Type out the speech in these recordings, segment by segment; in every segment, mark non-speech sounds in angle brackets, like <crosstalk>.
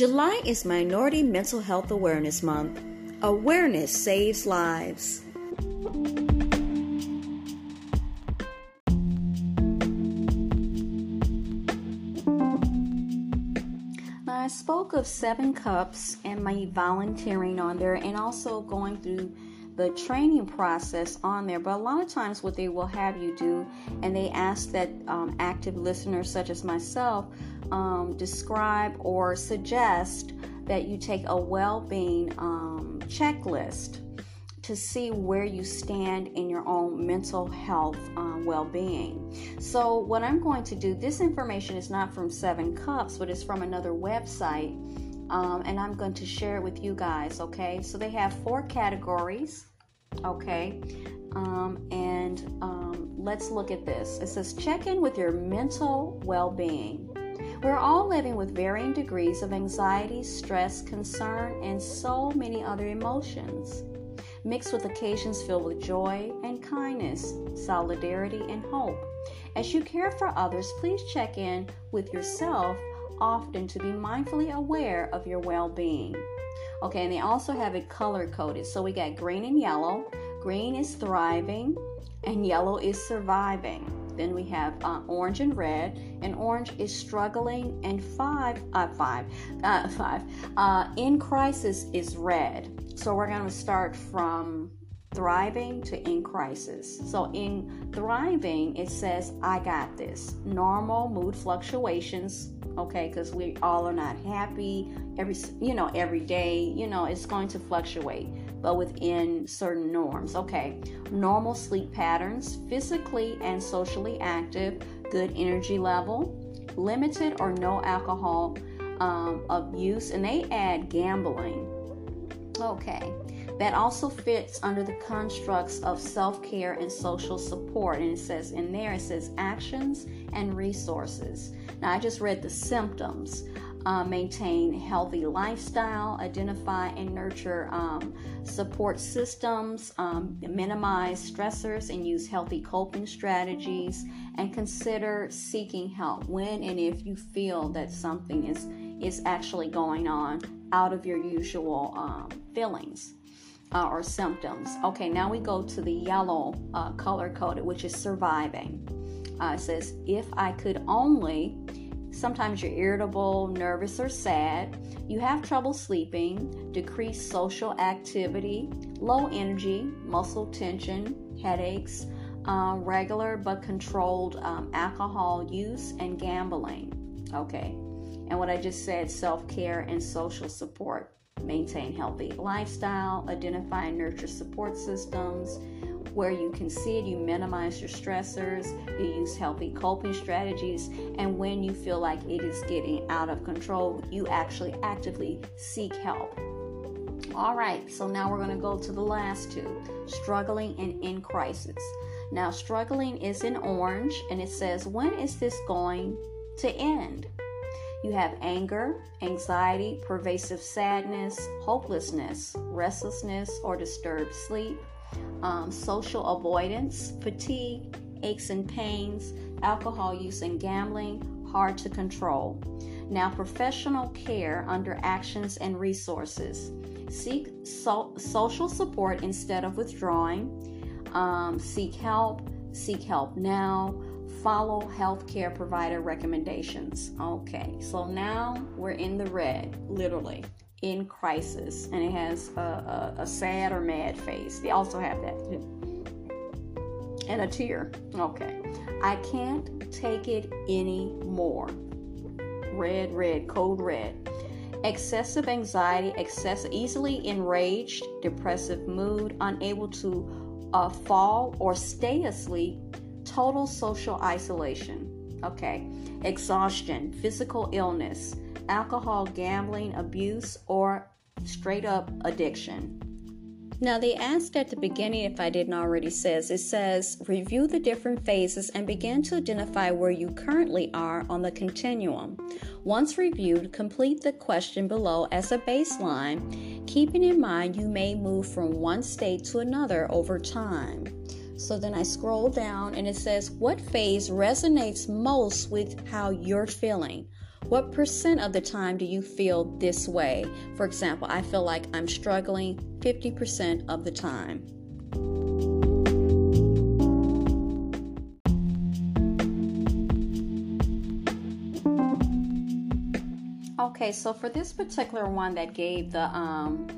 July is Minority Mental Health Awareness Month. Awareness saves lives. I spoke of seven cups and my volunteering on there, and also going through the training process on there. But a lot of times, what they will have you do, and they ask that um, active listeners such as myself um, describe or suggest that you take a well being um, checklist to see where you stand in your own mental health um, well being. So, what I'm going to do, this information is not from Seven Cups, but it's from another website. Um, and I'm going to share it with you guys, okay? So, they have four categories, okay? Um, and um, let's look at this. It says check in with your mental well being. We're all living with varying degrees of anxiety, stress, concern, and so many other emotions, mixed with occasions filled with joy and kindness, solidarity, and hope. As you care for others, please check in with yourself often to be mindfully aware of your well being. Okay, and they also have it color coded. So we got green and yellow. Green is thriving, and yellow is surviving. Then we have uh, orange and red, and orange is struggling, and five, uh, five, uh, <laughs> five, uh, in crisis is red. So we're going to start from thriving to in crisis. So in thriving, it says, I got this. Normal mood fluctuations, okay, because we all are not happy every, you know, every day, you know, it's going to fluctuate but within certain norms. Okay, normal sleep patterns, physically and socially active, good energy level, limited or no alcohol um, abuse, and they add gambling. Okay, that also fits under the constructs of self care and social support. And it says in there, it says actions and resources. Now, I just read the symptoms uh, maintain healthy lifestyle, identify and nurture um, support systems, um, minimize stressors, and use healthy coping strategies, and consider seeking help when and if you feel that something is is actually going on out of your usual um, feelings. Uh, or symptoms. Okay, now we go to the yellow uh, color coded, which is surviving. Uh, it says, If I could only Sometimes you're irritable, nervous, or sad. You have trouble sleeping, decreased social activity, low energy, muscle tension, headaches, uh, regular but controlled um, alcohol use, and gambling. Okay. And what I just said self care and social support. Maintain healthy lifestyle, identify and nurture support systems, where you can see it, you minimize your stressors, you use healthy coping strategies, and when you feel like it is getting out of control, you actually actively seek help. All right, so now we're going to go to the last two struggling and in crisis. Now, struggling is in orange, and it says, When is this going to end? You have anger, anxiety, pervasive sadness, hopelessness, restlessness, or disturbed sleep, um, social avoidance, fatigue, aches and pains, alcohol use and gambling, hard to control. Now, professional care under actions and resources. Seek so- social support instead of withdrawing. Um, seek help. Seek help now. Follow healthcare provider recommendations. Okay, so now we're in the red, literally in crisis, and it has a, a, a sad or mad face. They also have that too. And a tear. Okay. I can't take it anymore. Red, red, cold red. Excessive anxiety, excessive, easily enraged, depressive mood, unable to uh, fall or stay asleep, total social isolation. Okay. Exhaustion, physical illness, alcohol, gambling, abuse, or straight up addiction. Now, they asked at the beginning if I didn't already says it says review the different phases and begin to identify where you currently are on the continuum. Once reviewed, complete the question below as a baseline, keeping in mind you may move from one state to another over time. So then I scroll down and it says what phase resonates most with how you're feeling. What percent of the time do you feel this way? For example, I feel like I'm struggling 50% of the time. Okay, so for this particular one that gave the um,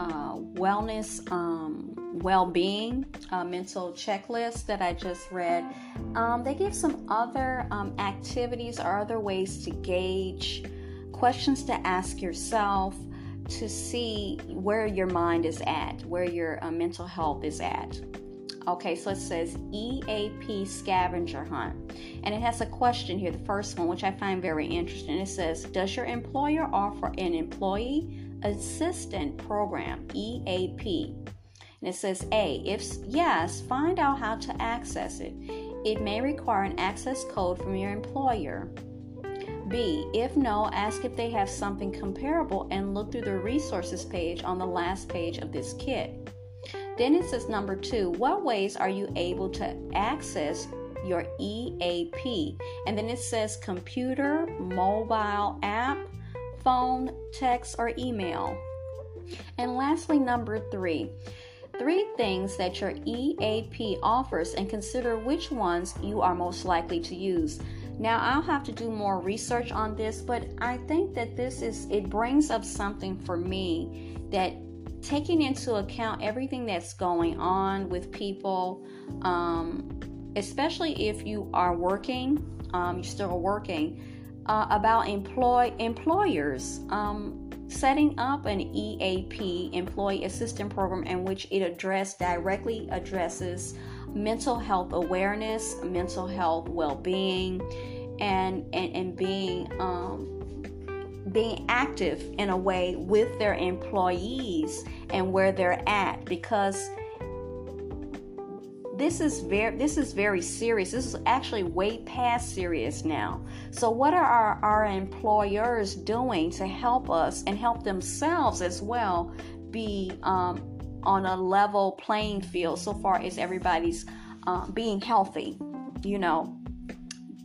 uh, wellness, um, well being uh, mental checklist that I just read, um, they give some other um, activities or other ways to gauge questions to ask yourself to see where your mind is at, where your uh, mental health is at. Okay, so it says EAP scavenger hunt. And it has a question here, the first one, which I find very interesting. It says, Does your employer offer an employee assistant program, EAP? And it says A, if yes, find out how to access it. It may require an access code from your employer. B, if no, ask if they have something comparable and look through the resources page on the last page of this kit. Then it says number two, what ways are you able to access your EAP? And then it says computer, mobile app, phone, text, or email. And lastly, number three, three things that your EAP offers and consider which ones you are most likely to use. Now, I'll have to do more research on this, but I think that this is, it brings up something for me that taking into account everything that's going on with people, um, especially if you are working, um, you're still working, uh, about employ employers um, setting up an EAP, Employee Assistance Program, in which it address directly addresses mental health awareness, mental health well-being, and and, and being um, being active in a way with their employees and where they're at because this is very this is very serious. This is actually way past serious now. So what are our, our employers doing to help us and help themselves as well be um, on a level playing field so far as everybody's uh, being healthy you know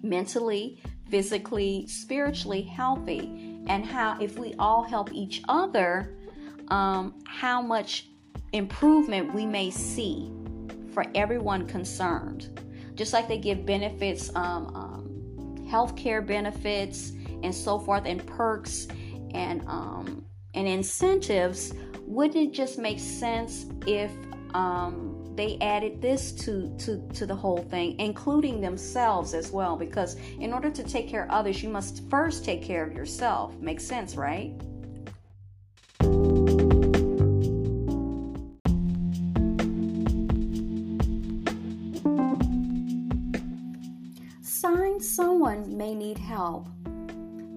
mentally physically spiritually healthy? And how if we all help each other, um, how much improvement we may see for everyone concerned. Just like they give benefits, um, um, healthcare benefits, and so forth, and perks and um, and incentives. Wouldn't it just make sense if um, they added this to, to, to the whole thing, including themselves as well. Because in order to take care of others, you must first take care of yourself. Makes sense, right? May need help.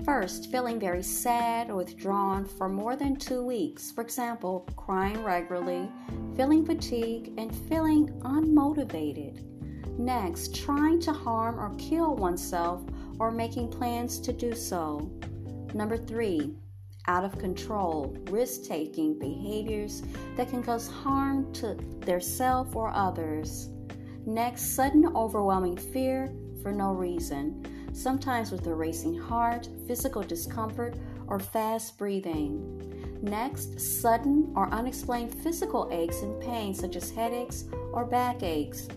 First, feeling very sad or withdrawn for more than two weeks, for example, crying regularly, feeling fatigue, and feeling unmotivated. Next, trying to harm or kill oneself or making plans to do so. Number three, out of control, risk taking behaviors that can cause harm to their self or others. Next, sudden overwhelming fear for no reason sometimes with a racing heart, physical discomfort, or fast breathing. Next, sudden or unexplained physical aches and pains such as headaches or backaches.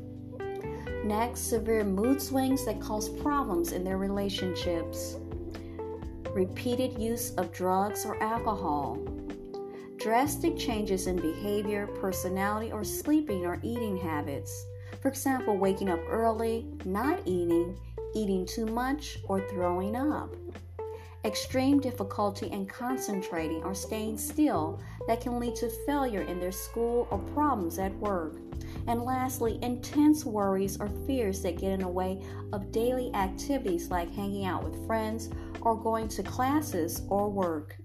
Next, severe mood swings that cause problems in their relationships. Repeated use of drugs or alcohol. Drastic changes in behavior, personality, or sleeping or eating habits. For example, waking up early, not eating, eating too much, or throwing up. Extreme difficulty in concentrating or staying still that can lead to failure in their school or problems at work. And lastly, intense worries or fears that get in the way of daily activities like hanging out with friends or going to classes or work.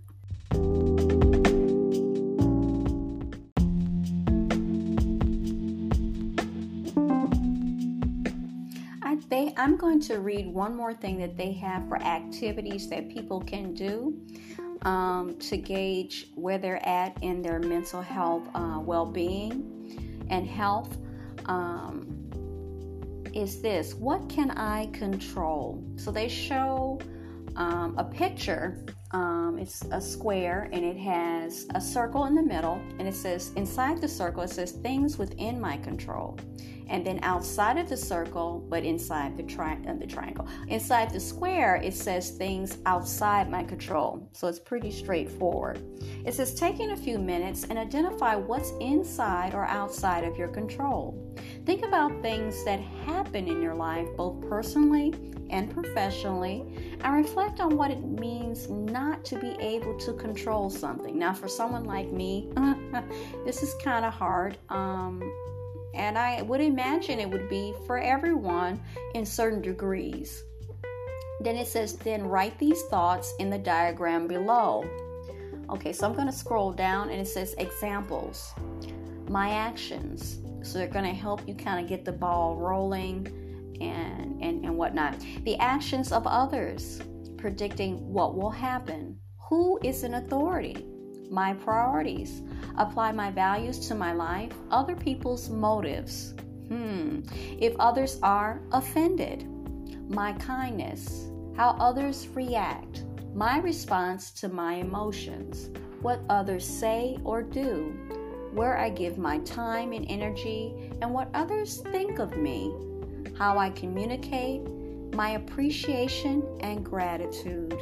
I'm going to read one more thing that they have for activities that people can do um, to gauge where they're at in their mental health, uh, well being, and health. Um, is this what can I control? So they show um, a picture. Um, it's a square and it has a circle in the middle, and it says inside the circle it says things within my control, and then outside of the circle, but inside the, tri- uh, the triangle, inside the square it says things outside my control. So it's pretty straightforward. It says taking a few minutes and identify what's inside or outside of your control. Think about things that happen in your life, both personally and professionally, and reflect on what it means not to be able to control something. Now, for someone like me, <laughs> this is kind of hard. Um, and I would imagine it would be for everyone in certain degrees. Then it says, then write these thoughts in the diagram below. Okay, so I'm going to scroll down and it says examples. My actions. So they're going to help you kind of get the ball rolling and, and, and whatnot. The actions of others, predicting what will happen. Who is an authority? My priorities. Apply my values to my life. Other people's motives. Hmm. If others are offended, my kindness. How others react. My response to my emotions. What others say or do. Where I give my time and energy, and what others think of me how I communicate, my appreciation and gratitude.